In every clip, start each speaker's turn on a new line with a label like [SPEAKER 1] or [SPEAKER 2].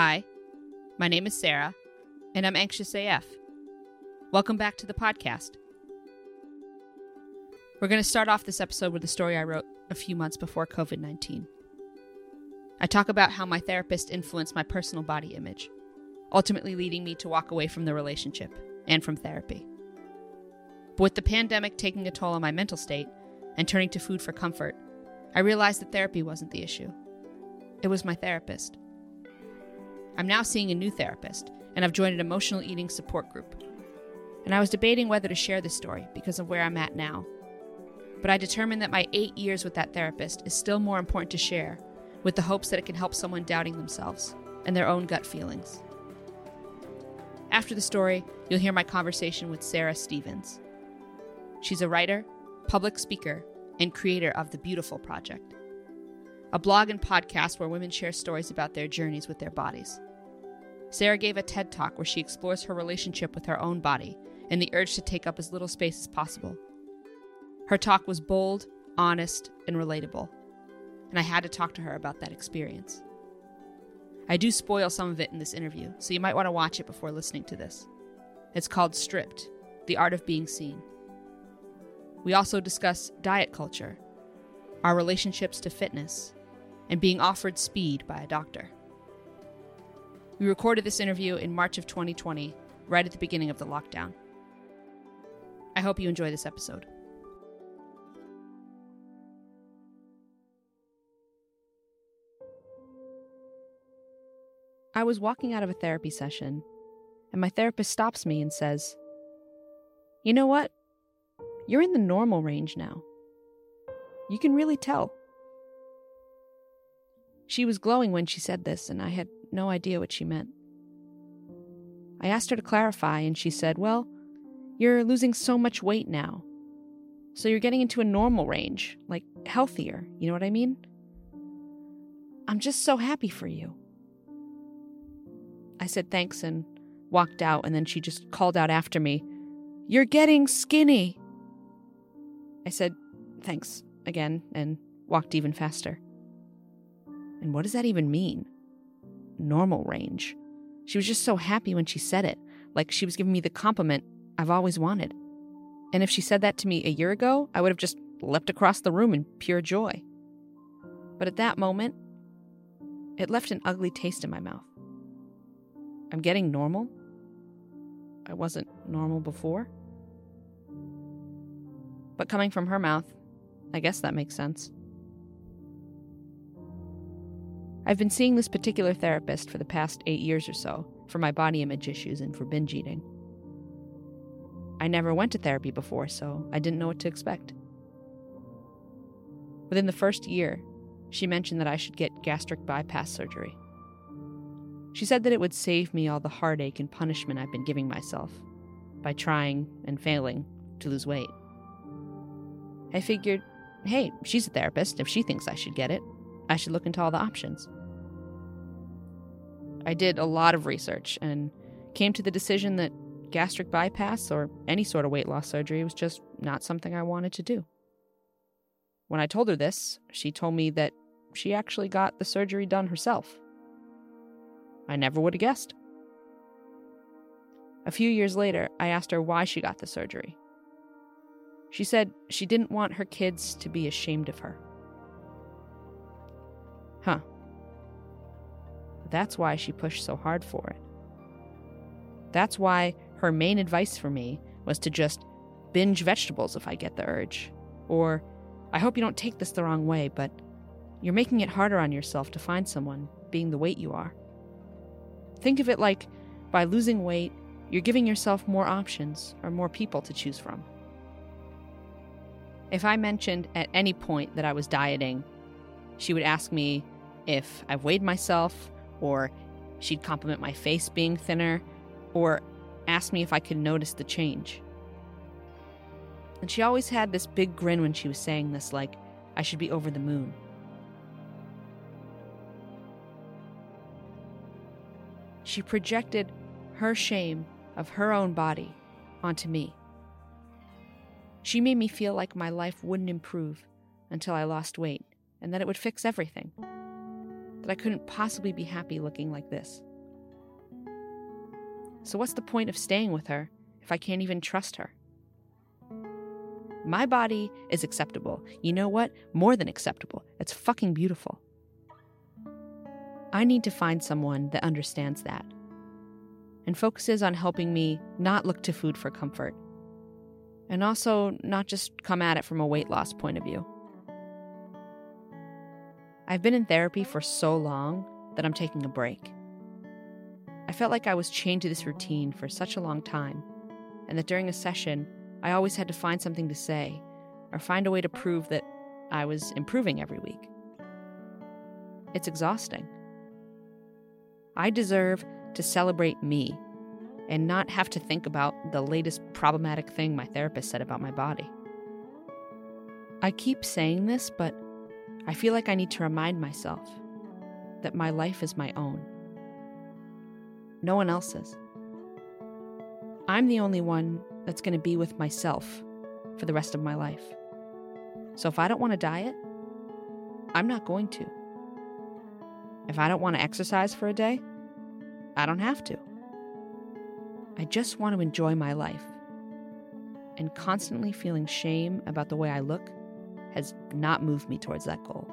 [SPEAKER 1] Hi, my name is Sarah, and I'm Anxious AF. Welcome back to the podcast. We're going to start off this episode with a story I wrote a few months before COVID 19. I talk about how my therapist influenced my personal body image, ultimately leading me to walk away from the relationship and from therapy. But with the pandemic taking a toll on my mental state and turning to food for comfort, I realized that therapy wasn't the issue. It was my therapist. I'm now seeing a new therapist, and I've joined an emotional eating support group. And I was debating whether to share this story because of where I'm at now. But I determined that my eight years with that therapist is still more important to share, with the hopes that it can help someone doubting themselves and their own gut feelings. After the story, you'll hear my conversation with Sarah Stevens. She's a writer, public speaker, and creator of The Beautiful Project, a blog and podcast where women share stories about their journeys with their bodies. Sarah gave a TED talk where she explores her relationship with her own body and the urge to take up as little space as possible. Her talk was bold, honest, and relatable, and I had to talk to her about that experience. I do spoil some of it in this interview, so you might want to watch it before listening to this. It's called Stripped The Art of Being Seen. We also discuss diet culture, our relationships to fitness, and being offered speed by a doctor. We recorded this interview in March of 2020, right at the beginning of the lockdown. I hope you enjoy this episode. I was walking out of a therapy session, and my therapist stops me and says, You know what? You're in the normal range now. You can really tell. She was glowing when she said this, and I had no idea what she meant. I asked her to clarify, and she said, Well, you're losing so much weight now. So you're getting into a normal range, like healthier. You know what I mean? I'm just so happy for you. I said thanks and walked out, and then she just called out after me, You're getting skinny. I said thanks again and walked even faster. And what does that even mean? Normal range. She was just so happy when she said it, like she was giving me the compliment I've always wanted. And if she said that to me a year ago, I would have just leapt across the room in pure joy. But at that moment, it left an ugly taste in my mouth. I'm getting normal? I wasn't normal before? But coming from her mouth, I guess that makes sense. I've been seeing this particular therapist for the past eight years or so for my body image issues and for binge eating. I never went to therapy before, so I didn't know what to expect. Within the first year, she mentioned that I should get gastric bypass surgery. She said that it would save me all the heartache and punishment I've been giving myself by trying and failing to lose weight. I figured, hey, she's a therapist. If she thinks I should get it, I should look into all the options. I did a lot of research and came to the decision that gastric bypass or any sort of weight loss surgery was just not something I wanted to do. When I told her this, she told me that she actually got the surgery done herself. I never would have guessed. A few years later, I asked her why she got the surgery. She said she didn't want her kids to be ashamed of her. Huh. That's why she pushed so hard for it. That's why her main advice for me was to just binge vegetables if I get the urge. Or, I hope you don't take this the wrong way, but you're making it harder on yourself to find someone being the weight you are. Think of it like by losing weight, you're giving yourself more options or more people to choose from. If I mentioned at any point that I was dieting, she would ask me if I've weighed myself, or she'd compliment my face being thinner, or ask me if I could notice the change. And she always had this big grin when she was saying this, like I should be over the moon. She projected her shame of her own body onto me. She made me feel like my life wouldn't improve until I lost weight and that it would fix everything. That I couldn't possibly be happy looking like this. So, what's the point of staying with her if I can't even trust her? My body is acceptable. You know what? More than acceptable. It's fucking beautiful. I need to find someone that understands that and focuses on helping me not look to food for comfort and also not just come at it from a weight loss point of view. I've been in therapy for so long that I'm taking a break. I felt like I was chained to this routine for such a long time, and that during a session, I always had to find something to say or find a way to prove that I was improving every week. It's exhausting. I deserve to celebrate me and not have to think about the latest problematic thing my therapist said about my body. I keep saying this, but I feel like I need to remind myself that my life is my own. No one else's. I'm the only one that's going to be with myself for the rest of my life. So if I don't want to diet, I'm not going to. If I don't want to exercise for a day, I don't have to. I just want to enjoy my life. And constantly feeling shame about the way I look has not moved me towards that goal.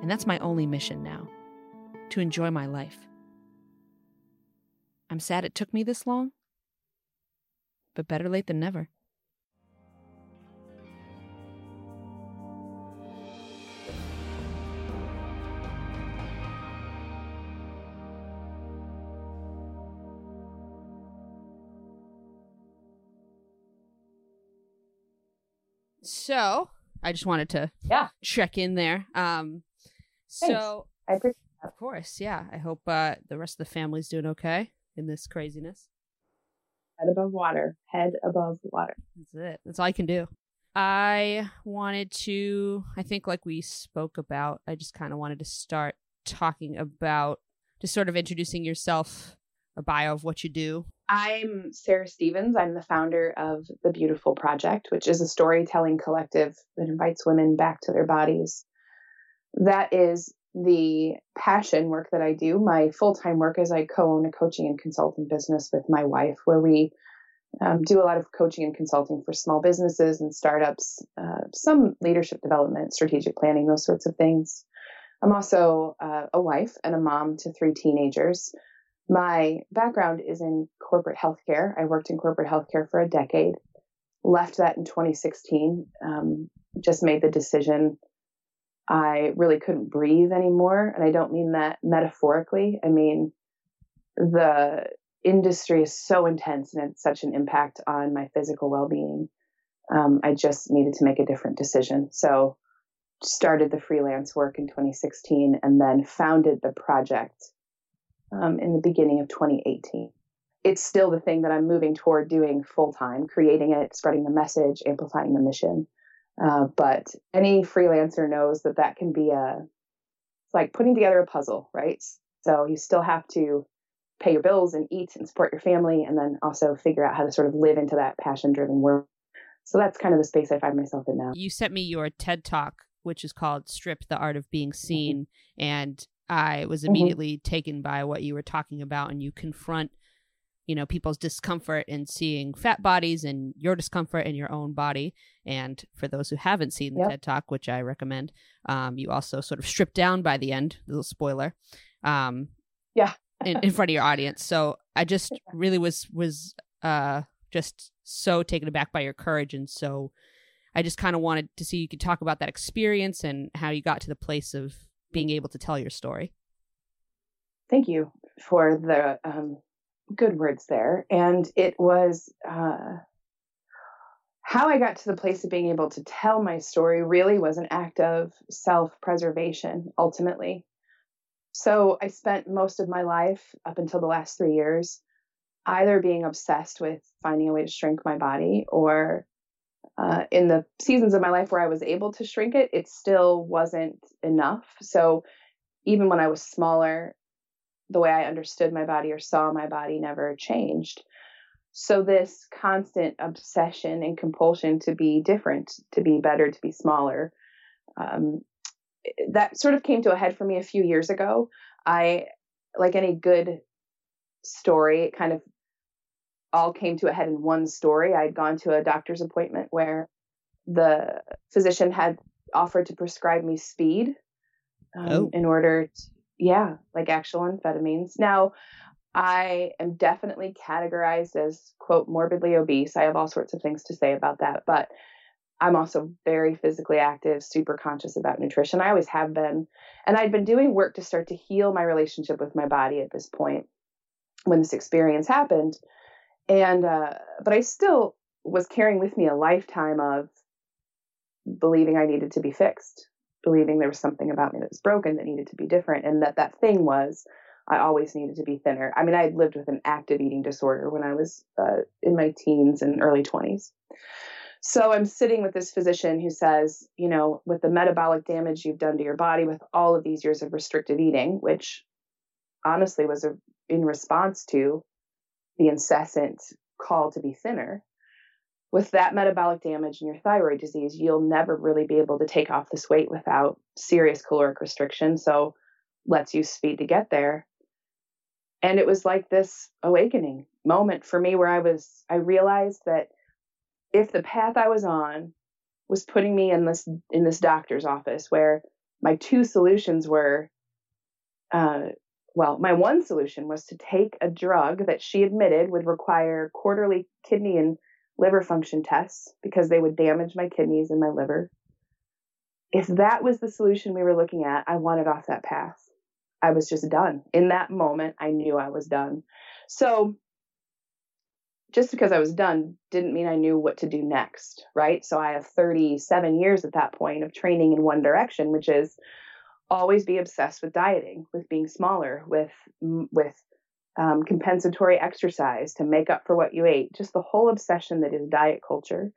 [SPEAKER 1] And that's my only mission now to enjoy my life. I'm sad it took me this long, but better late than never. So, I just wanted to
[SPEAKER 2] yeah
[SPEAKER 1] check in there. Um, so
[SPEAKER 2] I appreciate
[SPEAKER 1] that. Of course, yeah. I hope uh, the rest of the family's doing okay in this craziness
[SPEAKER 2] head above water, head above water.
[SPEAKER 1] That's it. That's all I can do. I wanted to, I think, like we spoke about, I just kind of wanted to start talking about just sort of introducing yourself, a bio of what you do.
[SPEAKER 2] I'm Sarah Stevens. I'm the founder of The Beautiful Project, which is a storytelling collective that invites women back to their bodies. That is the passion work that I do. My full time work is I co own a coaching and consulting business with my wife, where we um, do a lot of coaching and consulting for small businesses and startups, uh, some leadership development, strategic planning, those sorts of things. I'm also uh, a wife and a mom to three teenagers. My background is in corporate healthcare. I worked in corporate healthcare for a decade, left that in 2016, um, just made the decision I really couldn't breathe anymore. And I don't mean that metaphorically. I mean, the industry is so intense and it's such an impact on my physical well being. Um, I just needed to make a different decision. So, started the freelance work in 2016 and then founded the project um, in the beginning of 2018. It's still the thing that I'm moving toward doing full time, creating it, spreading the message, amplifying the mission. Uh, but any freelancer knows that that can be a, it's like putting together a puzzle, right? So you still have to pay your bills and eat and support your family, and then also figure out how to sort of live into that passion driven work. So that's kind of the space I find myself in now.
[SPEAKER 1] You sent me your TED talk, which is called Strip the Art of Being Seen. Mm-hmm. And I was mm-hmm. immediately mm-hmm. taken by what you were talking about, and you confront you know people's discomfort in seeing fat bodies and your discomfort in your own body and for those who haven't seen the yep. ted talk which i recommend um, you also sort of strip down by the end little spoiler um,
[SPEAKER 2] yeah
[SPEAKER 1] in, in front of your audience so i just really was was uh just so taken aback by your courage and so i just kind of wanted to see you could talk about that experience and how you got to the place of being able to tell your story
[SPEAKER 2] thank you for the um, good words there. And it was uh, how I got to the place of being able to tell my story really was an act of self preservation, ultimately. So I spent most of my life up until the last three years either being obsessed with finding a way to shrink my body or uh, in the seasons of my life where I was able to shrink it, it still wasn't enough. So even when I was smaller, the way I understood my body or saw my body never changed. So, this constant obsession and compulsion to be different, to be better, to be smaller, um, that sort of came to a head for me a few years ago. I, like any good story. It kind of all came to a head in one story. I'd gone to a doctor's appointment where the physician had offered to prescribe me speed um, oh. in order to, yeah, like actual amphetamines. Now, I am definitely categorized as, quote, morbidly obese. I have all sorts of things to say about that, but I'm also very physically active, super conscious about nutrition. I always have been. And I'd been doing work to start to heal my relationship with my body at this point when this experience happened. And, uh, but I still was carrying with me a lifetime of believing I needed to be fixed, believing there was something about me that was broken that needed to be different. And that that thing was, I always needed to be thinner. I mean, I had lived with an active eating disorder when I was uh, in my teens and early 20s. So I'm sitting with this physician who says, you know, with the metabolic damage you've done to your body with all of these years of restricted eating, which honestly was a, in response to the incessant call to be thinner, with that metabolic damage and your thyroid disease, you'll never really be able to take off this weight without serious caloric restriction. So let's use speed to get there. And it was like this awakening moment for me where I was, I realized that if the path I was on was putting me in this in this doctor's office where my two solutions were uh, well my one solution was to take a drug that she admitted would require quarterly kidney and liver function tests because they would damage my kidneys and my liver. If that was the solution we were looking at i wanted off that path. I was just done. In that moment i knew i was done. So just because I was done didn't mean I knew what to do next, right? So I have 37 years at that point of training in one direction, which is always be obsessed with dieting, with being smaller, with with um, compensatory exercise to make up for what you ate, just the whole obsession that is diet culture.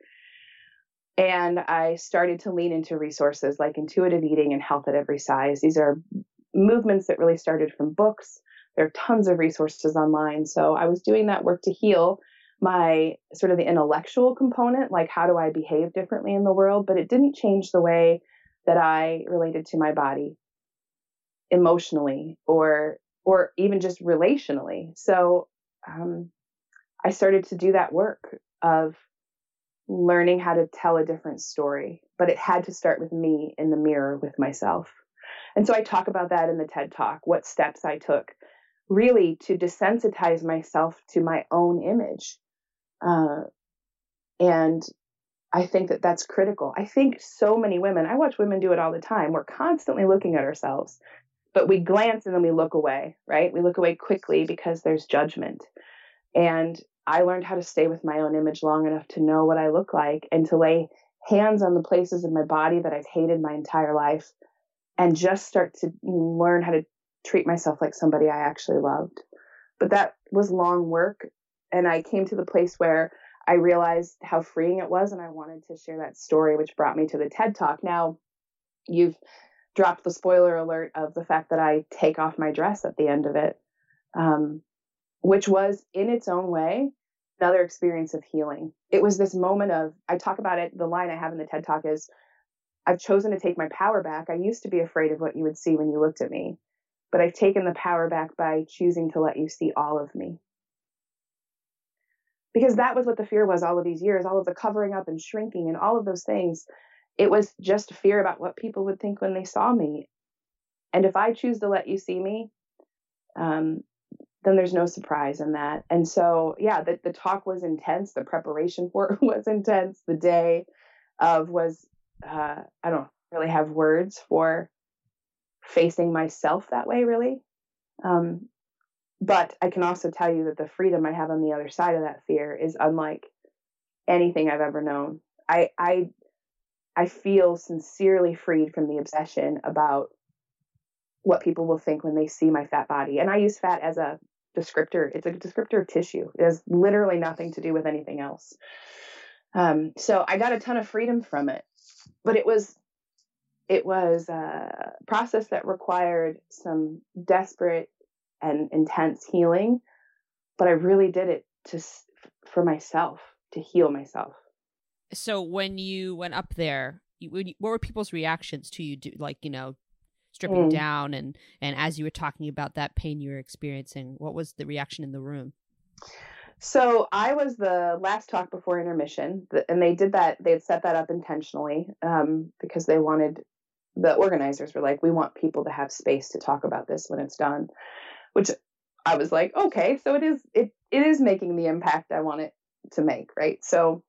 [SPEAKER 2] And I started to lean into resources like intuitive eating and health at every size. These are movements that really started from books. There are tons of resources online. So I was doing that work to heal my sort of the intellectual component, like how do I behave differently in the world, but it didn't change the way that I related to my body emotionally or or even just relationally. So um, I started to do that work of learning how to tell a different story, but it had to start with me in the mirror with myself. And so I talk about that in the TED Talk, what steps I took really to desensitize myself to my own image uh, and I think that that's critical. I think so many women, I watch women do it all the time. We're constantly looking at ourselves, but we glance and then we look away, right? We look away quickly because there's judgment. And I learned how to stay with my own image long enough to know what I look like and to lay hands on the places in my body that I've hated my entire life and just start to learn how to treat myself like somebody I actually loved. But that was long work and I came to the place where I realized how freeing it was, and I wanted to share that story, which brought me to the TED Talk. Now, you've dropped the spoiler alert of the fact that I take off my dress at the end of it, um, which was in its own way another experience of healing. It was this moment of, I talk about it, the line I have in the TED Talk is, I've chosen to take my power back. I used to be afraid of what you would see when you looked at me, but I've taken the power back by choosing to let you see all of me because that was what the fear was all of these years all of the covering up and shrinking and all of those things it was just fear about what people would think when they saw me. And if i choose to let you see me um, then there's no surprise in that. And so yeah the, the talk was intense. The preparation for it was intense. The day of was uh, i don't really have words for facing myself that way really. Um, but I can also tell you that the freedom I have on the other side of that fear is unlike anything I've ever known. I I I feel sincerely freed from the obsession about what people will think when they see my fat body. And I use fat as a descriptor. It's a descriptor of tissue. It has literally nothing to do with anything else. Um, so I got a ton of freedom from it, but it was it was a process that required some desperate and intense healing, but I really did it to for myself to heal myself.
[SPEAKER 1] So when you went up there, you, what were people's reactions to you? Do like you know, stripping mm. down and and as you were talking about that pain you were experiencing what was the reaction in the room
[SPEAKER 2] so i was the last talk before intermission and they did that they had set that up intentionally um, because they wanted the organizers were like we want people to have space to talk about this when it's done which i was like okay so it is it, it is making the impact i want it to make right so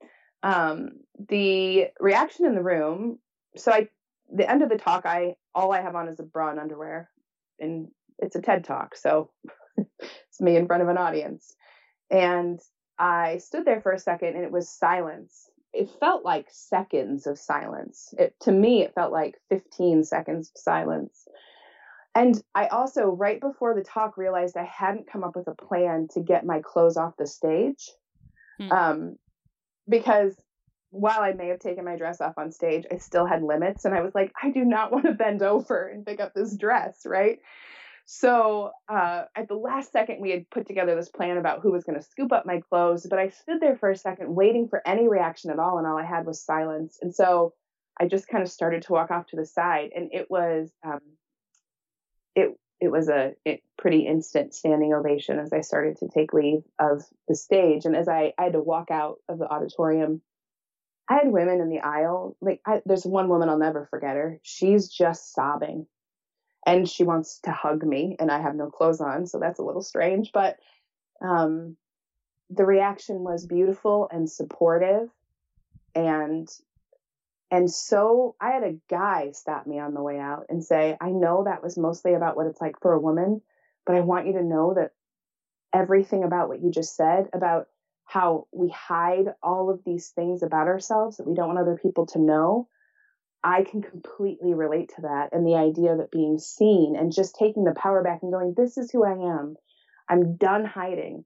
[SPEAKER 2] um, the reaction in the room so i the end of the talk, I all I have on is a bra and underwear, and it's a TED talk, so it's me in front of an audience. And I stood there for a second, and it was silence. It felt like seconds of silence. It, to me, it felt like 15 seconds of silence. And I also, right before the talk, realized I hadn't come up with a plan to get my clothes off the stage. Hmm. Um, because while I may have taken my dress off on stage, I still had limits. And I was like, I do not want to bend over and pick up this dress, right? So uh, at the last second, we had put together this plan about who was going to scoop up my clothes. But I stood there for a second, waiting for any reaction at all. And all I had was silence. And so I just kind of started to walk off to the side. And it was, um, it, it was a pretty instant standing ovation as I started to take leave of the stage. And as I, I had to walk out of the auditorium, I had women in the aisle. Like, I, there's one woman I'll never forget her. She's just sobbing, and she wants to hug me, and I have no clothes on, so that's a little strange. But um, the reaction was beautiful and supportive, and and so I had a guy stop me on the way out and say, "I know that was mostly about what it's like for a woman, but I want you to know that everything about what you just said about how we hide all of these things about ourselves that we don't want other people to know. I can completely relate to that. And the idea that being seen and just taking the power back and going, this is who I am. I'm done hiding.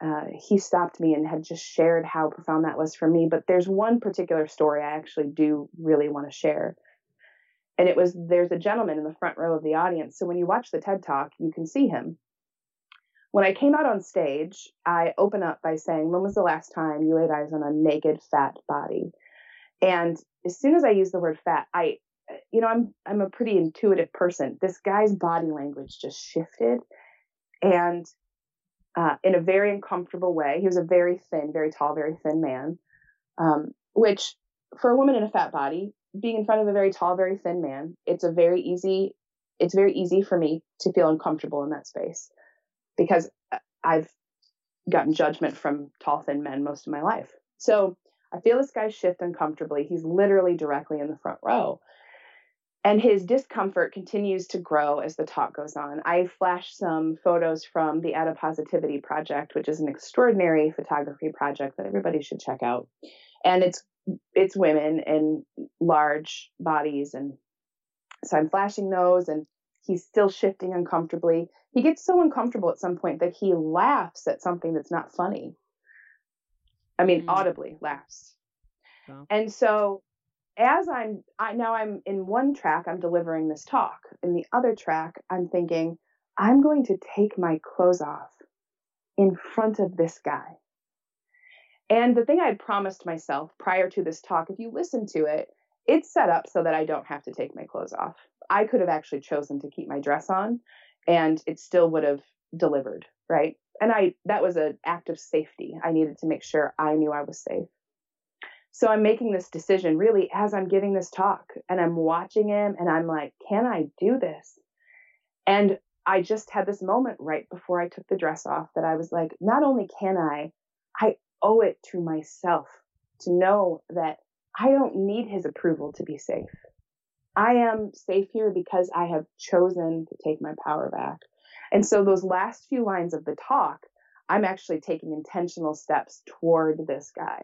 [SPEAKER 2] Uh, he stopped me and had just shared how profound that was for me. But there's one particular story I actually do really want to share. And it was there's a gentleman in the front row of the audience. So when you watch the TED Talk, you can see him. When I came out on stage, I open up by saying, When was the last time you laid eyes on a naked, fat body? And as soon as I use the word fat, I, you know, I'm I'm a pretty intuitive person. This guy's body language just shifted, and uh, in a very uncomfortable way. He was a very thin, very tall, very thin man, um, which for a woman in a fat body, being in front of a very tall, very thin man, it's a very easy. It's very easy for me to feel uncomfortable in that space because I've gotten judgment from tall, thin men most of my life. So I feel this guy shift uncomfortably. He's literally directly in the front row. And his discomfort continues to grow as the talk goes on. I flash some photos from the Adipositivity Project, which is an extraordinary photography project that everybody should check out. And it's it's women in large bodies and so I'm flashing those and he's still shifting uncomfortably. He gets so uncomfortable at some point that he laughs at something that's not funny. I mean, mm. audibly laughs. Wow. And so as I'm I now I'm in one track I'm delivering this talk. In the other track I'm thinking I'm going to take my clothes off in front of this guy. And the thing I had promised myself prior to this talk, if you listen to it, it's set up so that I don't have to take my clothes off. I could have actually chosen to keep my dress on and it still would have delivered, right? And I that was an act of safety. I needed to make sure I knew I was safe. So I'm making this decision really as I'm giving this talk and I'm watching him and I'm like, can I do this? And I just had this moment right before I took the dress off that I was like, not only can I, I owe it to myself to know that I don't need his approval to be safe. I am safe here because I have chosen to take my power back. And so those last few lines of the talk, I'm actually taking intentional steps toward this guy.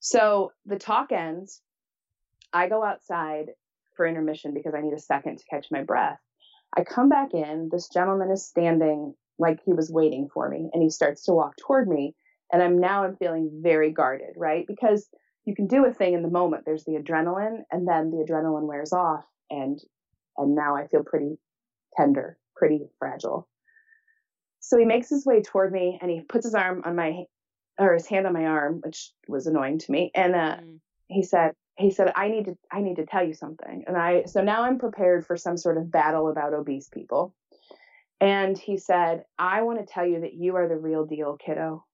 [SPEAKER 2] So the talk ends. I go outside for intermission because I need a second to catch my breath. I come back in. This gentleman is standing like he was waiting for me and he starts to walk toward me. And I'm now I'm feeling very guarded, right? Because you can do a thing in the moment. There's the adrenaline, and then the adrenaline wears off, and and now I feel pretty tender, pretty fragile. So he makes his way toward me, and he puts his arm on my or his hand on my arm, which was annoying to me, and uh, mm. he said, he said, I need to I need to tell you something. And I so now I'm prepared for some sort of battle about obese people. And he said, I want to tell you that you are the real deal, kiddo.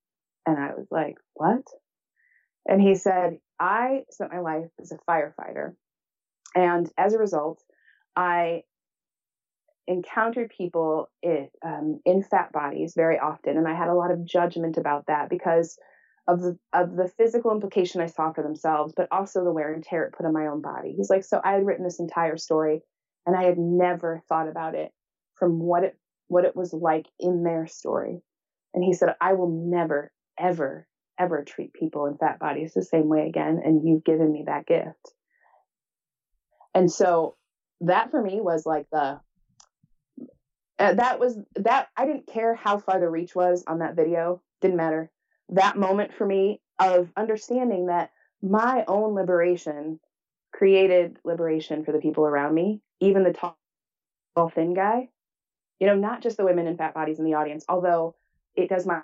[SPEAKER 2] And I was like, What? And he said, I spent my life as a firefighter. And as a result, I encountered people in, um, in fat bodies very often. And I had a lot of judgment about that because of the, of the physical implication I saw for themselves, but also the wear and tear it put on my own body. He's like, so I had written this entire story and I had never thought about it from what it, what it was like in their story. And he said, I will never, ever, ever treat people in fat bodies the same way again. And you've given me that gift. And so that for me was like the, uh, that was that I didn't care how far the reach was on that video. Didn't matter that moment for me of understanding that my own liberation created liberation for the people around me, even the tall, thin guy. You know, not just the women in fat bodies in the audience, although it does my,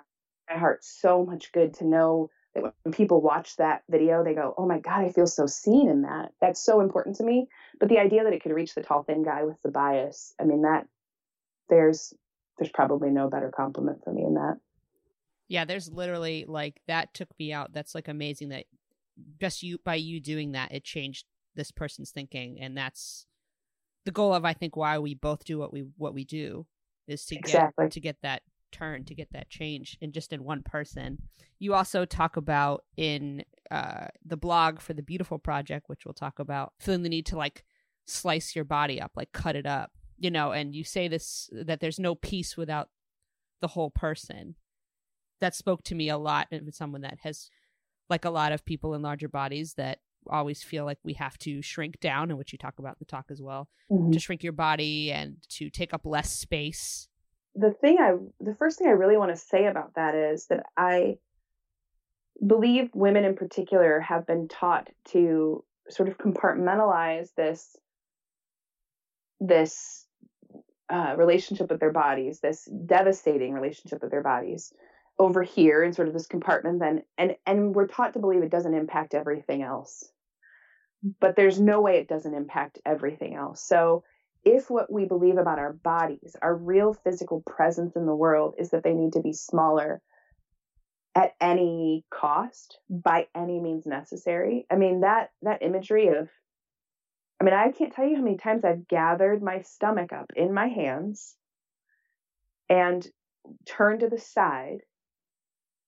[SPEAKER 2] my heart so much good to know that when people watch that video, they go, Oh my God, I feel so seen in that. That's so important to me. But the idea that it could reach the tall, thin guy with the bias, I mean, that there's there's probably no better compliment for me in that.
[SPEAKER 1] Yeah, there's literally like that took me out. That's like amazing that just you by you doing that, it changed this person's thinking, and that's the goal of I think why we both do what we what we do is to exactly. get to get that turn to get that change and just in one person. You also talk about in uh, the blog for the Beautiful Project, which we'll talk about, feeling the need to like slice your body up, like cut it up, you know. And you say this that there's no peace without the whole person that spoke to me a lot and someone that has like a lot of people in larger bodies that always feel like we have to shrink down and which you talk about in the talk as well mm-hmm. to shrink your body and to take up less space
[SPEAKER 2] the thing i the first thing i really want to say about that is that i believe women in particular have been taught to sort of compartmentalize this this uh, relationship with their bodies this devastating relationship with their bodies over here in sort of this compartment then and and we're taught to believe it doesn't impact everything else. But there's no way it doesn't impact everything else. So if what we believe about our bodies our real physical presence in the world is that they need to be smaller at any cost by any means necessary i mean that that imagery of i mean i can't tell you how many times i've gathered my stomach up in my hands and turned to the side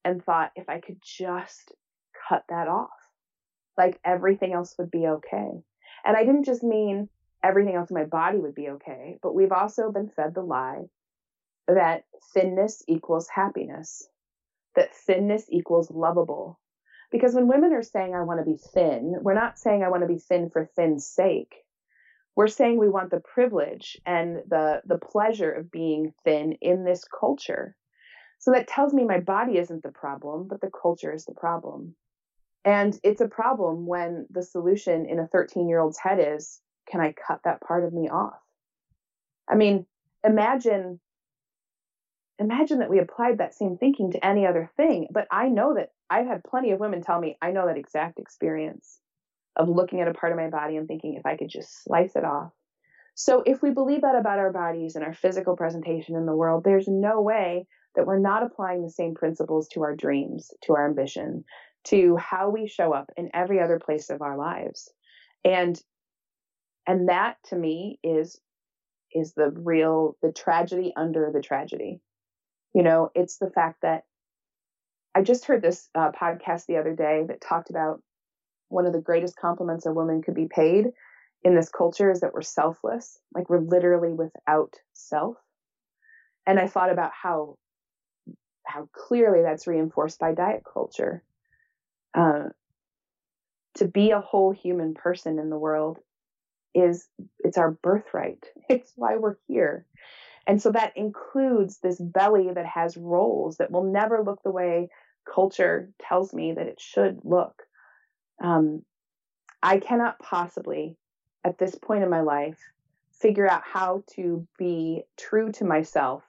[SPEAKER 2] and thought if I could just cut that off, like everything else would be okay. And I didn't just mean everything else in my body would be okay, but we've also been fed the lie that thinness equals happiness, that thinness equals lovable. Because when women are saying, I want to be thin, we're not saying I want to be thin for thin's sake. We're saying we want the privilege and the, the pleasure of being thin in this culture. So that tells me my body isn't the problem, but the culture is the problem. And it's a problem when the solution in a 13 year old's head is, can I cut that part of me off? I mean, imagine imagine that we applied that same thinking to any other thing. But I know that I've had plenty of women tell me, I know that exact experience of looking at a part of my body and thinking, if I could just slice it off. So if we believe that about our bodies and our physical presentation in the world, there's no way that we're not applying the same principles to our dreams, to our ambition, to how we show up in every other place of our lives. And and that to me is is the real the tragedy under the tragedy. You know, it's the fact that I just heard this uh, podcast the other day that talked about one of the greatest compliments a woman could be paid in this culture is that we're selfless, like we're literally without self. And I thought about how how clearly that's reinforced by diet culture. Uh, to be a whole human person in the world is it's our birthright. It's why we're here. And so that includes this belly that has rolls that will never look the way culture tells me that it should look. Um, I cannot possibly, at this point in my life, figure out how to be true to myself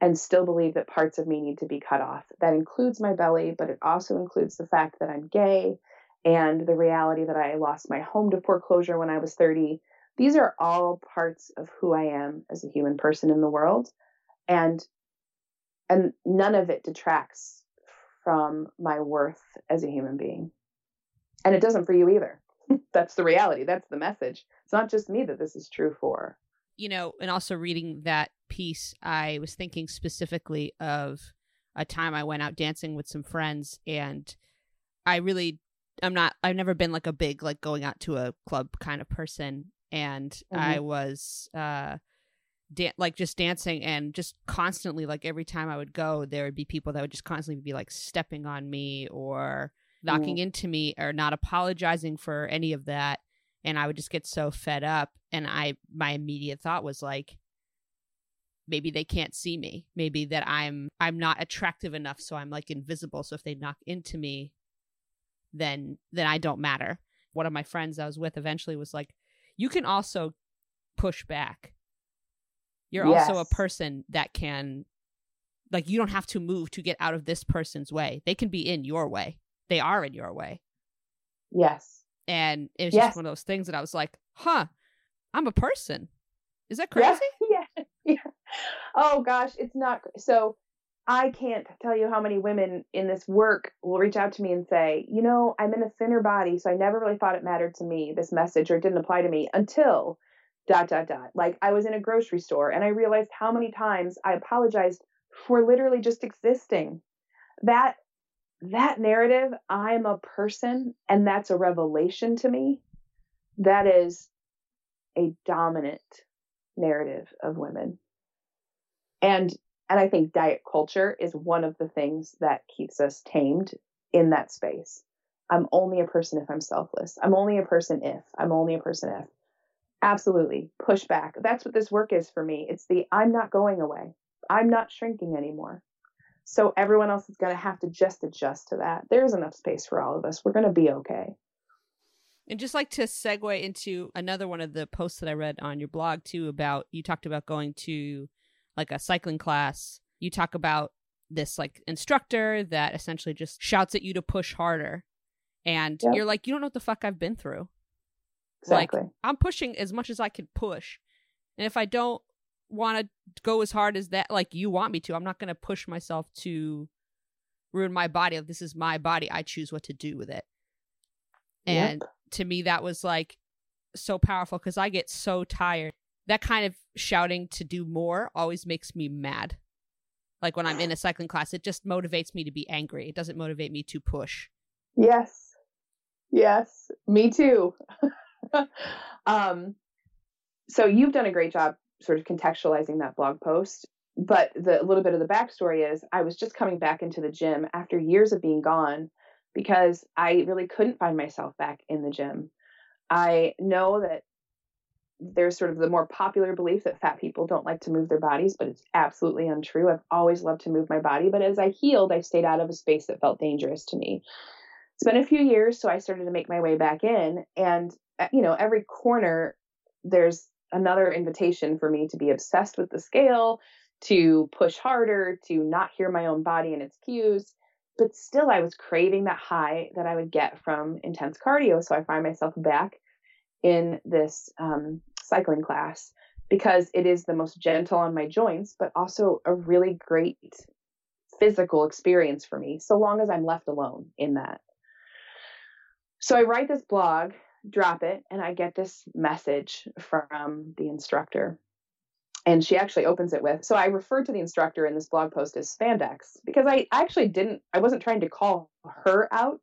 [SPEAKER 2] and still believe that parts of me need to be cut off. That includes my belly, but it also includes the fact that I'm gay and the reality that I lost my home to foreclosure when I was 30. These are all parts of who I am as a human person in the world. And and none of it detracts from my worth as a human being. And it doesn't for you either. That's the reality. That's the message. It's not just me that this is true for.
[SPEAKER 1] You know, and also reading that piece, I was thinking specifically of a time I went out dancing with some friends and I really I'm not I've never been like a big like going out to a club kind of person and mm-hmm. I was uh da- like just dancing and just constantly like every time I would go there would be people that would just constantly be like stepping on me or knocking mm-hmm. into me or not apologizing for any of that and I would just get so fed up and I my immediate thought was like maybe they can't see me maybe that i'm i'm not attractive enough so i'm like invisible so if they knock into me then then i don't matter one of my friends i was with eventually was like you can also push back. You're yes. also a person that can like you don't have to move to get out of this person's way. They can be in your way. They are in your way.
[SPEAKER 2] Yes.
[SPEAKER 1] And it was yes. just one of those things that i was like huh i'm a person. Is that crazy?
[SPEAKER 2] Yeah, yeah. yeah oh gosh, it's not so I can't tell you how many women in this work will reach out to me and say, you know, I'm in a thinner body, so I never really thought it mattered to me, this message, or it didn't apply to me until dot dot dot. Like I was in a grocery store and I realized how many times I apologized for literally just existing. That that narrative, I'm a person and that's a revelation to me. That is a dominant narrative of women and and i think diet culture is one of the things that keeps us tamed in that space. I'm only a person if i'm selfless. I'm only a person if. I'm only a person if. Absolutely. Push back. That's what this work is for me. It's the i'm not going away. I'm not shrinking anymore. So everyone else is going to have to just adjust to that. There's enough space for all of us. We're going to be okay.
[SPEAKER 1] And just like to segue into another one of the posts that I read on your blog too about you talked about going to like a cycling class, you talk about this like instructor that essentially just shouts at you to push harder. And yep. you're like, you don't know what the fuck I've been through.
[SPEAKER 2] Exactly.
[SPEAKER 1] Like, I'm pushing as much as I can push. And if I don't want to go as hard as that, like you want me to, I'm not going to push myself to ruin my body. Like, this is my body. I choose what to do with it. And yep. to me, that was like so powerful because I get so tired that kind of shouting to do more always makes me mad. Like when I'm in a cycling class, it just motivates me to be angry. It doesn't motivate me to push.
[SPEAKER 2] Yes. Yes. Me too. um, so you've done a great job sort of contextualizing that blog post. But the little bit of the backstory is I was just coming back into the gym after years of being gone because I really couldn't find myself back in the gym. I know that there's sort of the more popular belief that fat people don't like to move their bodies, but it's absolutely untrue. I've always loved to move my body, but as I healed, I stayed out of a space that felt dangerous to me. It's been a few years, so I started to make my way back in, and uh, you know, every corner there's another invitation for me to be obsessed with the scale, to push harder, to not hear my own body and its cues. But still, I was craving that high that I would get from intense cardio. So I find myself back in this um, cycling class because it is the most gentle on my joints, but also a really great physical experience for me, so long as I'm left alone in that. So I write this blog, drop it, and I get this message from the instructor. And she actually opens it with, so I referred to the instructor in this blog post as spandex because I actually didn't, I wasn't trying to call her out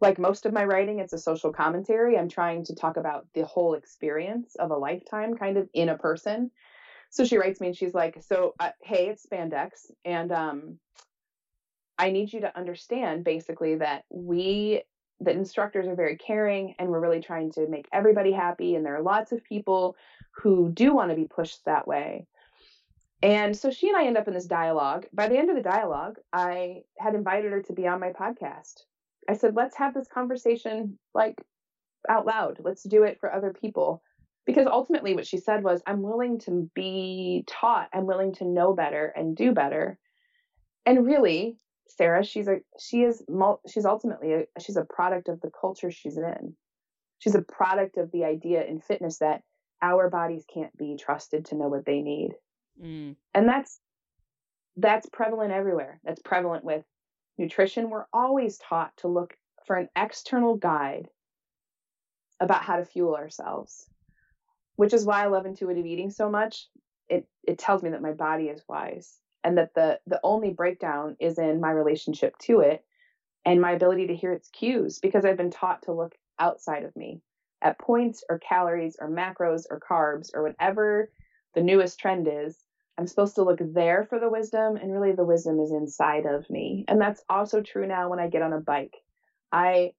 [SPEAKER 2] like most of my writing, it's a social commentary. I'm trying to talk about the whole experience of a lifetime, kind of in a person. So she writes me and she's like, "So, uh, hey, it's spandex, and um, I need you to understand basically that we, the instructors, are very caring, and we're really trying to make everybody happy. And there are lots of people who do want to be pushed that way." And so she and I end up in this dialogue. By the end of the dialogue, I had invited her to be on my podcast. I said, let's have this conversation like out loud. Let's do it for other people. Because ultimately, what she said was, I'm willing to be taught, I'm willing to know better and do better. And really, Sarah, she's a she is she's ultimately a, she's a product of the culture she's in. She's a product of the idea in fitness that our bodies can't be trusted to know what they need. Mm. And that's that's prevalent everywhere. That's prevalent with nutrition. We're always taught to look for an external guide about how to fuel ourselves, which is why I love intuitive eating so much. It it tells me that my body is wise and that the the only breakdown is in my relationship to it and my ability to hear its cues because I've been taught to look outside of me at points or calories or macros or carbs or whatever the newest trend is. I'm supposed to look there for the wisdom, and really the wisdom is inside of me. And that's also true now when I get on a bike. I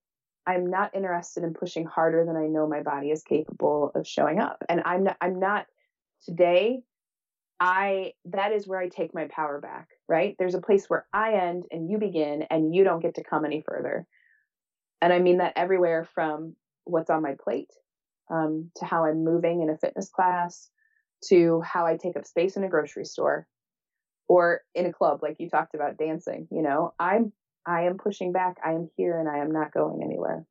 [SPEAKER 2] I'm not interested in pushing harder than I know my body is capable of showing up. And I'm not I'm not today I that is where I take my power back, right? There's a place where I end and you begin and you don't get to come any further. And I mean that everywhere from what's on my plate um, to how I'm moving in a fitness class to how I take up space in a grocery store or in a club like you talked about dancing, you know. I'm I am pushing back. I am here and I am not going anywhere.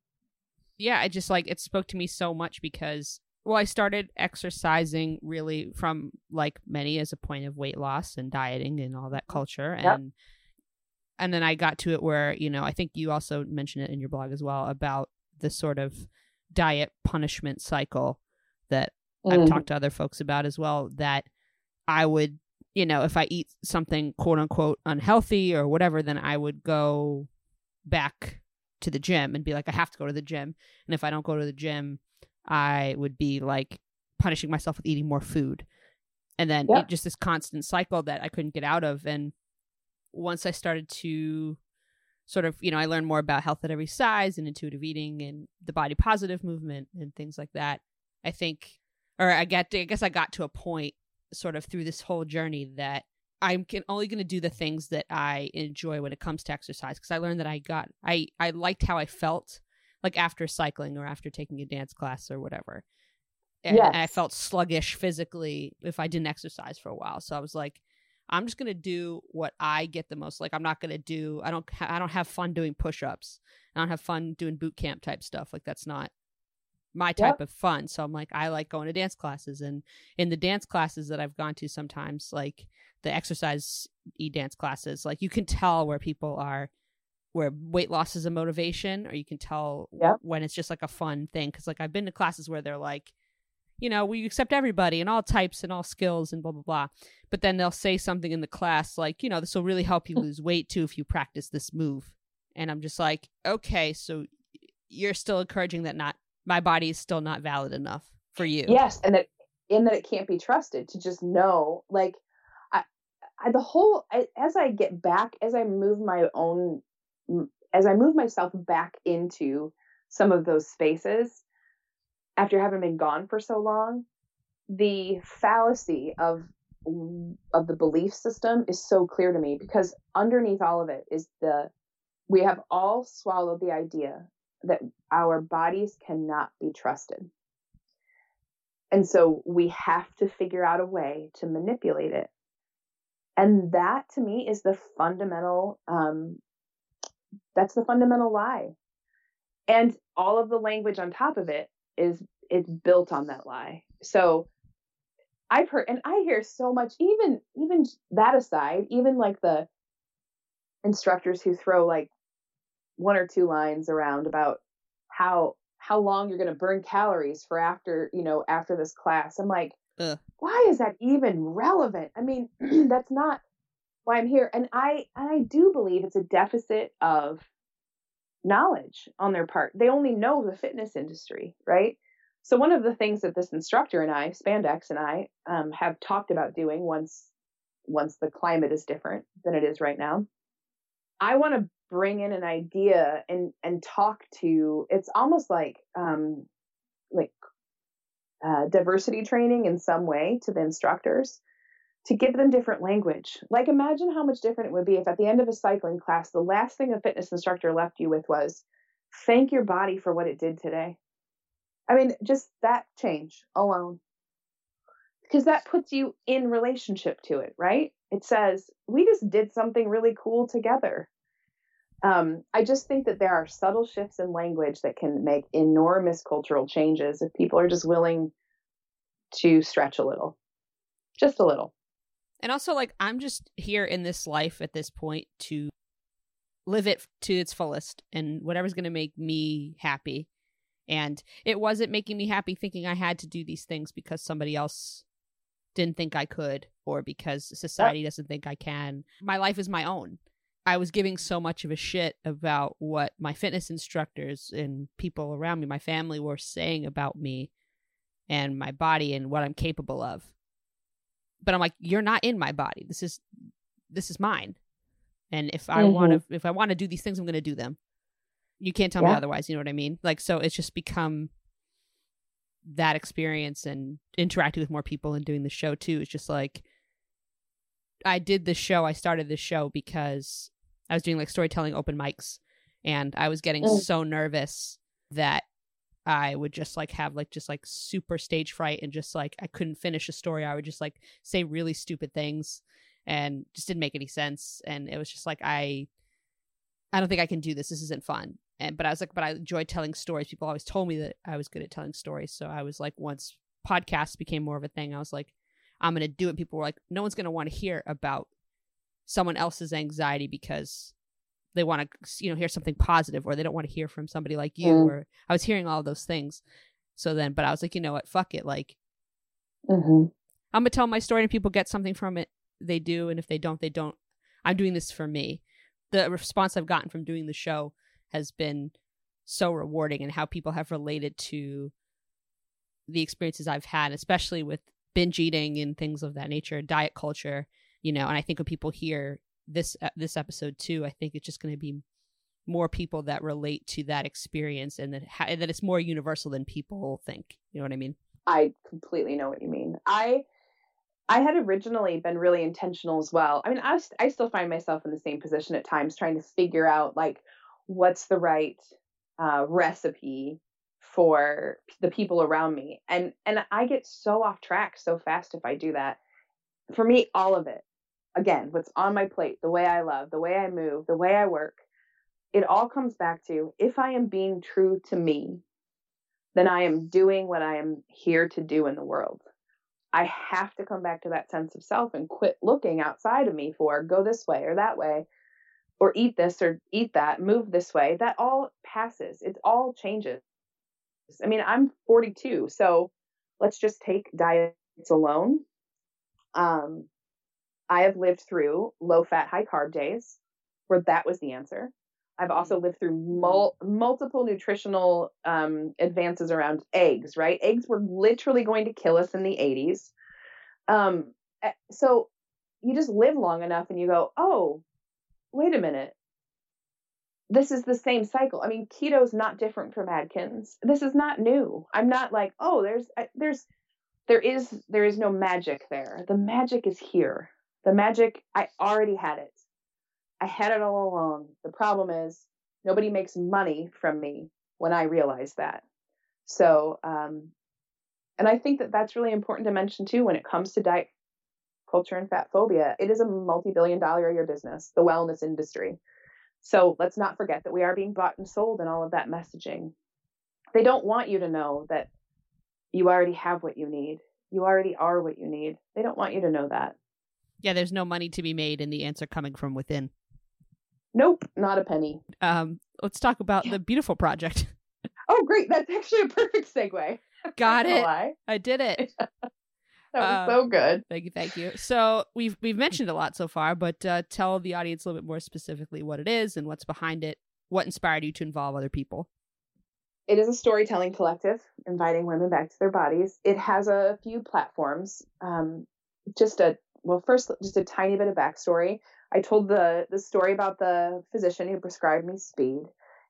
[SPEAKER 1] Yeah, I just like it spoke to me so much because well, I started exercising really from like many as a point of weight loss and dieting and all that mm-hmm. culture. And yep. and then I got to it where, you know, I think you also mentioned it in your blog as well about the sort of diet punishment cycle that mm. I've talked to other folks about as well that I would, you know, if I eat something quote unquote unhealthy or whatever, then I would go back to the gym and be like, I have to go to the gym. And if I don't go to the gym, I would be like punishing myself with eating more food. And then yeah. it, just this constant cycle that I couldn't get out of. And once I started to sort of, you know, I learned more about health at every size and intuitive eating and the body positive movement and things like that. I think, or I get, to, I guess I got to a point sort of through this whole journey that I'm can, only going to do the things that I enjoy when it comes to exercise because I learned that I got I I liked how I felt like after cycling or after taking a dance class or whatever. And, yes. I felt sluggish physically if I didn't exercise for a while. So I was like, I'm just gonna do what I get the most. Like I'm not gonna do. I don't. Ha- I don't have fun doing push-ups. I don't have fun doing boot camp type stuff. Like that's not my type yep. of fun. So I'm like, I like going to dance classes, and in the dance classes that I've gone to, sometimes like the exercise e dance classes, like you can tell where people are where weight loss is a motivation or you can tell yep. when it's just like a fun thing because like i've been to classes where they're like you know we accept everybody and all types and all skills and blah blah blah but then they'll say something in the class like you know this will really help you lose weight too if you practice this move and i'm just like okay so you're still encouraging that not my body is still not valid enough for you.
[SPEAKER 2] Yes and that in that it can't be trusted to just know like I, I the whole I, as i get back as i move my own as I move myself back into some of those spaces after having been gone for so long, the fallacy of of the belief system is so clear to me because underneath all of it is the we have all swallowed the idea that our bodies cannot be trusted. And so we have to figure out a way to manipulate it. And that to me is the fundamental um, that's the fundamental lie. And all of the language on top of it is it's built on that lie. So I've heard and I hear so much even even that aside, even like the instructors who throw like one or two lines around about how how long you're going to burn calories for after, you know, after this class. I'm like, Ugh. why is that even relevant? I mean, that's not why I'm here. And I and I do believe it's a deficit of knowledge on their part. They only know the fitness industry, right? So one of the things that this instructor and I, Spandex and I, um, have talked about doing once once the climate is different than it is right now, I want to bring in an idea and and talk to. It's almost like um, like uh, diversity training in some way to the instructors to give them different language. Like, imagine how much different it would be if at the end of a cycling class, the last thing a fitness instructor left you with was, thank your body for what it did today. I mean, just that change alone. Because that puts you in relationship to it, right? It says, we just did something really cool together. Um, I just think that there are subtle shifts in language that can make enormous cultural changes if people are just willing to stretch a little, just a little.
[SPEAKER 1] And also, like, I'm just here in this life at this point to live it to its fullest and whatever's going to make me happy. And it wasn't making me happy thinking I had to do these things because somebody else didn't think I could or because society doesn't think I can. My life is my own. I was giving so much of a shit about what my fitness instructors and people around me, my family, were saying about me and my body and what I'm capable of. But I'm like, you're not in my body. This is this is mine. And if I mm-hmm. want to if I want to do these things, I'm going to do them. You can't tell yeah. me otherwise, you know what I mean? Like so it's just become that experience and interacting with more people and doing the show too. It's just like I did this show, I started this show because I was doing like storytelling open mics and I was getting mm. so nervous that I would just like have like just like super stage fright and just like I couldn't finish a story. I would just like say really stupid things and just didn't make any sense. And it was just like I I don't think I can do this. This isn't fun. And but I was like, but I enjoy telling stories. People always told me that I was good at telling stories. So I was like, once podcasts became more of a thing, I was like, I'm gonna do it. People were like, no one's gonna want to hear about someone else's anxiety because they want to you know hear something positive or they don't want to hear from somebody like you mm. or i was hearing all those things. So then but i was like you know what? Fuck it like mm-hmm. i'm gonna tell my story and people get something from it they do and if they don't they don't. I'm doing this for me. The response i've gotten from doing the show has been so rewarding and how people have related to the experiences i've had especially with binge eating and things of that nature diet culture you know and i think when people hear this uh, this episode too. I think it's just going to be more people that relate to that experience and that ha- that it's more universal than people think. You know what I mean?
[SPEAKER 2] I completely know what you mean. I I had originally been really intentional as well. I mean, I I still find myself in the same position at times, trying to figure out like what's the right uh, recipe for the people around me, and and I get so off track so fast if I do that. For me, all of it again, what's on my plate, the way I love, the way I move, the way I work, it all comes back to if I am being true to me, then I am doing what I am here to do in the world. I have to come back to that sense of self and quit looking outside of me for go this way or that way or eat this or eat that, move this way. That all passes. It all changes. I mean, I'm 42, so let's just take diets alone. Um, I have lived through low fat, high carb days where that was the answer. I've also mm. lived through mul- multiple nutritional um, advances around eggs, right? Eggs were literally going to kill us in the 80s. Um, eh, so you just live long enough and you go, oh, wait a minute. This is the same cycle. I mean, keto is not different from Atkins. This is not new. I'm not like, oh, there's, there's, there is, there is no magic there. The magic is here. The magic, I already had it. I had it all along. The problem is nobody makes money from me when I realize that. So, um, and I think that that's really important to mention too when it comes to diet culture and fat phobia. It is a multi billion dollar a year business, the wellness industry. So let's not forget that we are being bought and sold in all of that messaging. They don't want you to know that you already have what you need. You already are what you need. They don't want you to know that.
[SPEAKER 1] Yeah, there's no money to be made and the answer coming from within.
[SPEAKER 2] Nope, not a penny.
[SPEAKER 1] Um, let's talk about yeah. the beautiful project.
[SPEAKER 2] Oh, great. That's actually a perfect segue.
[SPEAKER 1] Got it. I did it.
[SPEAKER 2] that was uh, so good.
[SPEAKER 1] Thank you, thank you. So we've we've mentioned a lot so far, but uh, tell the audience a little bit more specifically what it is and what's behind it. What inspired you to involve other people?
[SPEAKER 2] It is a storytelling collective inviting women back to their bodies. It has a few platforms. Um, just a well, first, just a tiny bit of backstory. I told the the story about the physician who prescribed me speed,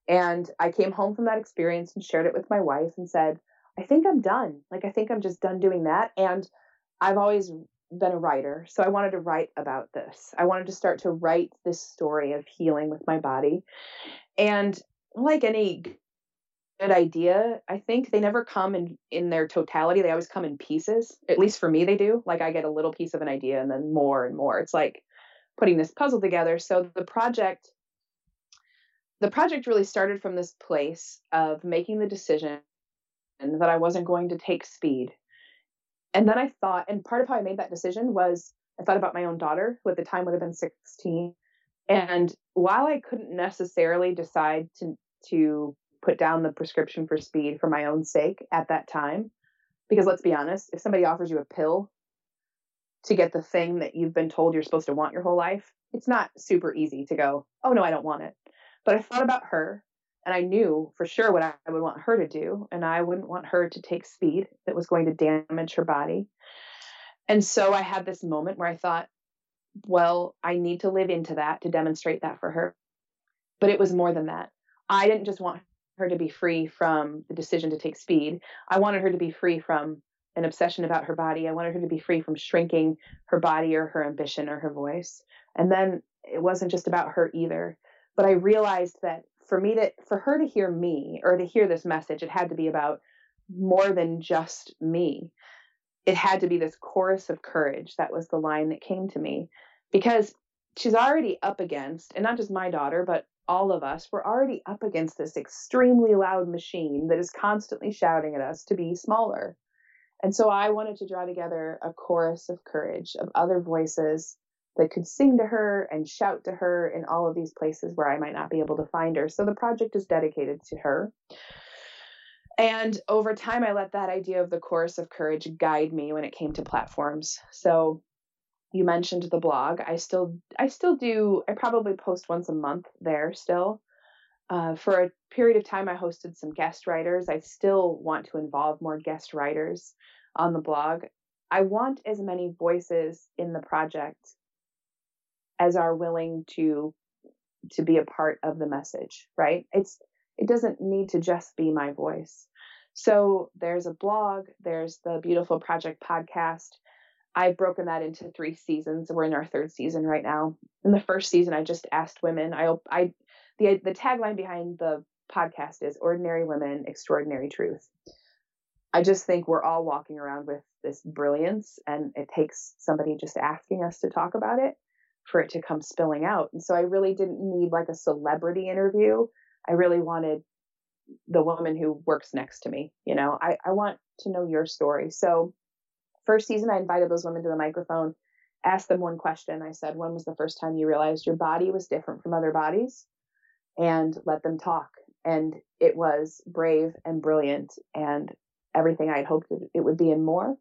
[SPEAKER 2] and I came home from that experience and shared it with my wife and said, "I think I'm done. Like I think I'm just done doing that." And I've always been a writer, so I wanted to write about this. I wanted to start to write this story of healing with my body. And like any good idea. I think they never come in in their totality. They always come in pieces. At least for me, they do. Like I get a little piece of an idea and then more and more. It's like putting this puzzle together. So the project the project really started from this place of making the decision that I wasn't going to take speed. And then I thought, and part of how I made that decision was I thought about my own daughter, who at the time would have been 16. And while I couldn't necessarily decide to to put down the prescription for speed for my own sake at that time, because let's be honest, if somebody offers you a pill to get the thing that you've been told you're supposed to want your whole life, it's not super easy to go, oh no, I don't want it. But I thought about her and I knew for sure what I would want her to do. And I wouldn't want her to take speed that was going to damage her body. And so I had this moment where I thought, well, I need to live into that to demonstrate that for her. But it was more than that. I didn't just want her to be free from the decision to take speed. I wanted her to be free from an obsession about her body. I wanted her to be free from shrinking her body or her ambition or her voice. And then it wasn't just about her either. But I realized that for me to for her to hear me or to hear this message, it had to be about more than just me. It had to be this chorus of courage. That was the line that came to me because she's already up against, and not just my daughter, but all of us, we're already up against this extremely loud machine that is constantly shouting at us to be smaller. And so I wanted to draw together a chorus of courage of other voices that could sing to her and shout to her in all of these places where I might not be able to find her. So the project is dedicated to her. And over time, I let that idea of the chorus of courage guide me when it came to platforms. So you mentioned the blog. I still I still do I probably post once a month there still. Uh, for a period of time, I hosted some guest writers. I still want to involve more guest writers on the blog. I want as many voices in the project as are willing to to be a part of the message, right? It's it doesn't need to just be my voice. So there's a blog, there's the Beautifull Project podcast, I've broken that into three seasons. We're in our third season right now. In the first season, I just asked women. I, I, the the tagline behind the podcast is "Ordinary Women, Extraordinary Truth." I just think we're all walking around with this brilliance, and it takes somebody just asking us to talk about it for it to come spilling out. And so I really didn't need like a celebrity interview. I really wanted the woman who works next to me. You know, I, I want to know your story. So first season, I invited those women to the microphone, asked them one question. I said, When was the first time you realized your body was different from other bodies? And let them talk. And it was brave and brilliant and everything I had hoped it would be and more.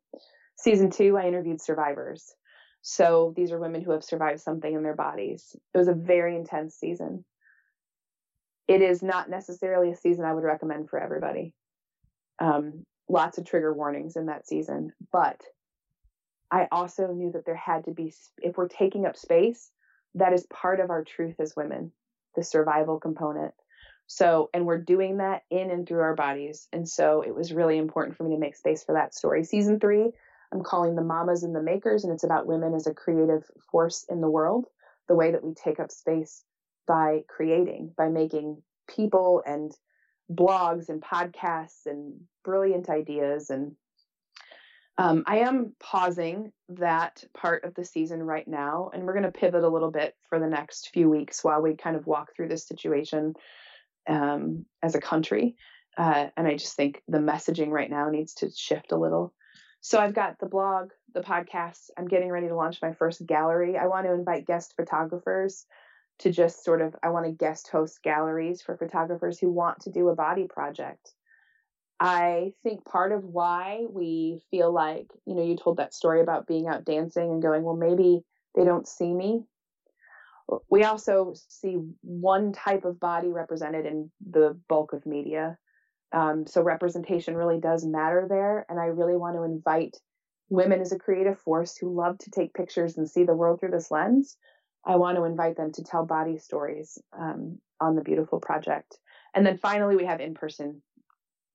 [SPEAKER 2] Season two, I interviewed survivors. So these are women who have survived something in their bodies. It was a very intense season. It is not necessarily a season I would recommend for everybody. Um, lots of trigger warnings in that season, but I also knew that there had to be, if we're taking up space, that is part of our truth as women, the survival component. So, and we're doing that in and through our bodies. And so it was really important for me to make space for that story. Season three, I'm calling The Mamas and the Makers, and it's about women as a creative force in the world, the way that we take up space by creating, by making people and blogs and podcasts and brilliant ideas and um, I am pausing that part of the season right now, and we're going to pivot a little bit for the next few weeks while we kind of walk through this situation um, as a country. Uh, and I just think the messaging right now needs to shift a little. So I've got the blog, the podcast. I'm getting ready to launch my first gallery. I want to invite guest photographers to just sort of, I want to guest host galleries for photographers who want to do a body project I think part of why we feel like, you know, you told that story about being out dancing and going, well, maybe they don't see me. We also see one type of body represented in the bulk of media. Um, so representation really does matter there. And I really want to invite women as a creative force who love to take pictures and see the world through this lens. I want to invite them to tell body stories um, on the beautiful project. And then finally, we have in person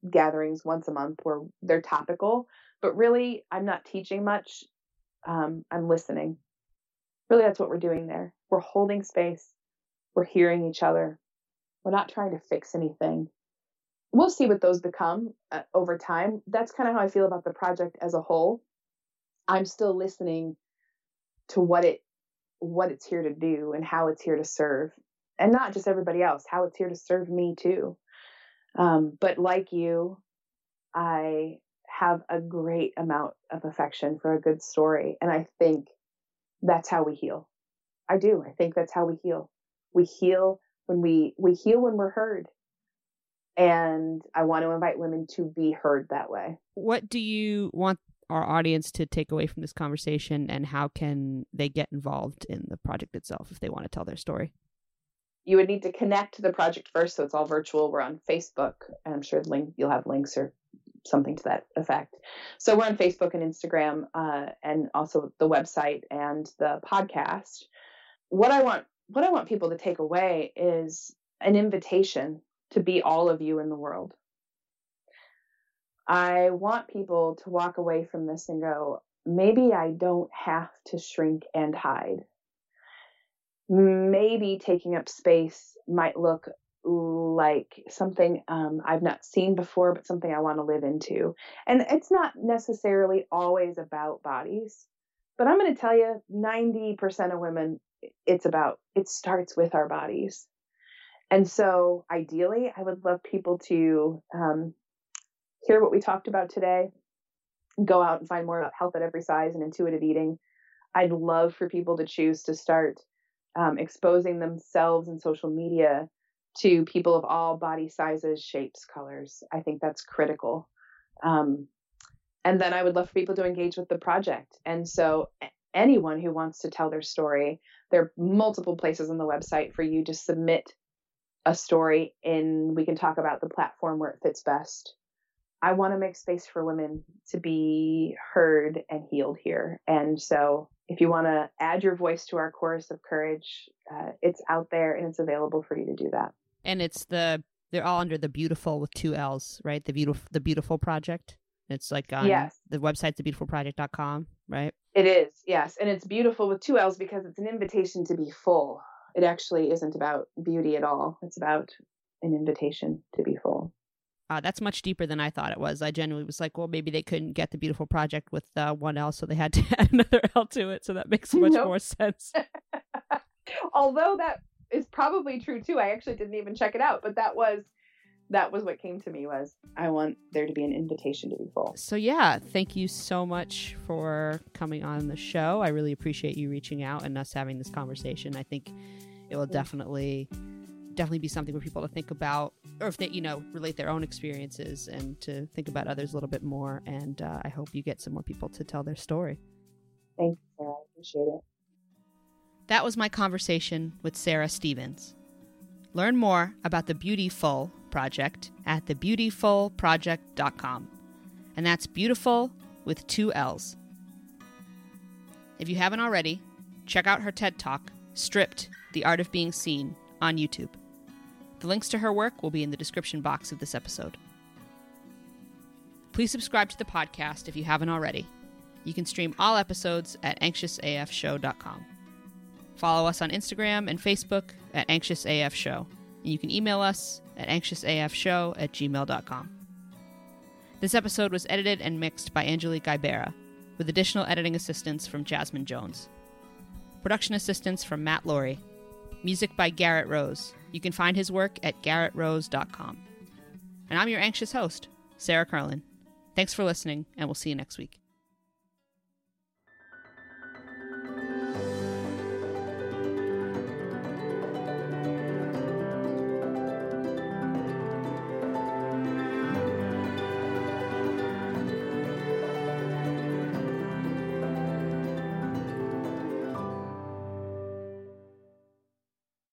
[SPEAKER 2] gatherings once a month where they're topical, but really I'm not teaching much. Um, I'm listening. Really, that's what we're doing there. We're holding space. We're hearing each other. We're not trying to fix anything. We'll see what those become uh, over time. That's kind of how I feel about the project as a whole. I'm still listening to what it what it's here to do and how it's here to serve and not just everybody else, how it's here to serve me too. Um, but like you, I have a great amount of affection for a good story. And I think that's how we heal. I do. I think that's how we heal. We heal when we we heal when we're heard. And I want to invite women to be heard that way.
[SPEAKER 1] What do you want our audience to take away from this conversation and how can they get involved in the project itself if they want to tell their story?
[SPEAKER 2] You would need to connect to the project first, so it's all virtual. We're on Facebook, and I'm sure link you'll have links or something to that effect. So we're on Facebook and Instagram, uh, and also the website and the podcast. What I want, what I want people to take away is an invitation to be all of you in the world. I want people to walk away from this and go, maybe I don't have to shrink and hide. Maybe taking up space might look like something um, I've not seen before, but something I want to live into. And it's not necessarily always about bodies, but I'm going to tell you 90% of women, it's about, it starts with our bodies. And so ideally, I would love people to um, hear what we talked about today, go out and find more about health at every size and intuitive eating. I'd love for people to choose to start um, exposing themselves in social media to people of all body sizes, shapes, colors. I think that's critical. Um, and then I would love for people to engage with the project. And so, anyone who wants to tell their story, there are multiple places on the website for you to submit a story, and we can talk about the platform where it fits best. I want to make space for women to be heard and healed here. And so, if you want to add your voice to our chorus of courage, uh, it's out there and it's available for you to do that.
[SPEAKER 1] And it's the they're all under the beautiful with two L's, right? The beautiful the beautiful project. It's like on
[SPEAKER 2] yes.
[SPEAKER 1] the website thebeautifullproject.com, right?
[SPEAKER 2] It is, yes. And it's beautiful with two L's because it's an invitation to be full. It actually isn't about beauty at all. It's about an invitation to be full.
[SPEAKER 1] Uh, that's much deeper than I thought it was. I genuinely was like, well, maybe they couldn't get the beautiful project with uh, one L, so they had to add another L to it. So that makes much nope. more sense.
[SPEAKER 2] Although that is probably true too. I actually didn't even check it out, but that was that was what came to me was I want there to be an invitation to be full.
[SPEAKER 1] So yeah, thank you so much for coming on the show. I really appreciate you reaching out and us having this conversation. I think it will definitely definitely be something for people to think about or if they you know relate their own experiences and to think about others a little bit more. And uh, i hope you get some more people to tell their story.
[SPEAKER 2] Thank you sarah. I appreciate it.
[SPEAKER 1] That was my conversation with sarah stevens. Learn more about the beautiful project at thebeautifullproject.com and that's beautiful with two l's. If you haven't already check out her ted talk stripped the art of being seen on youtube the links to her work will be in the description box of this episode. Please subscribe to the podcast if you haven't already. You can stream all episodes at anxiousafshow.com. Follow us on Instagram and Facebook at anxiousafshow, and you can email us at anxiousafshow at gmail.com. This episode was edited and mixed by Angelique Ibera, with additional editing assistance from Jasmine Jones. Production assistance from Matt Laurie. Music by Garrett Rose. You can find his work at garrettrose.com. And I'm your anxious host, Sarah Carlin. Thanks for listening, and we'll see you next week.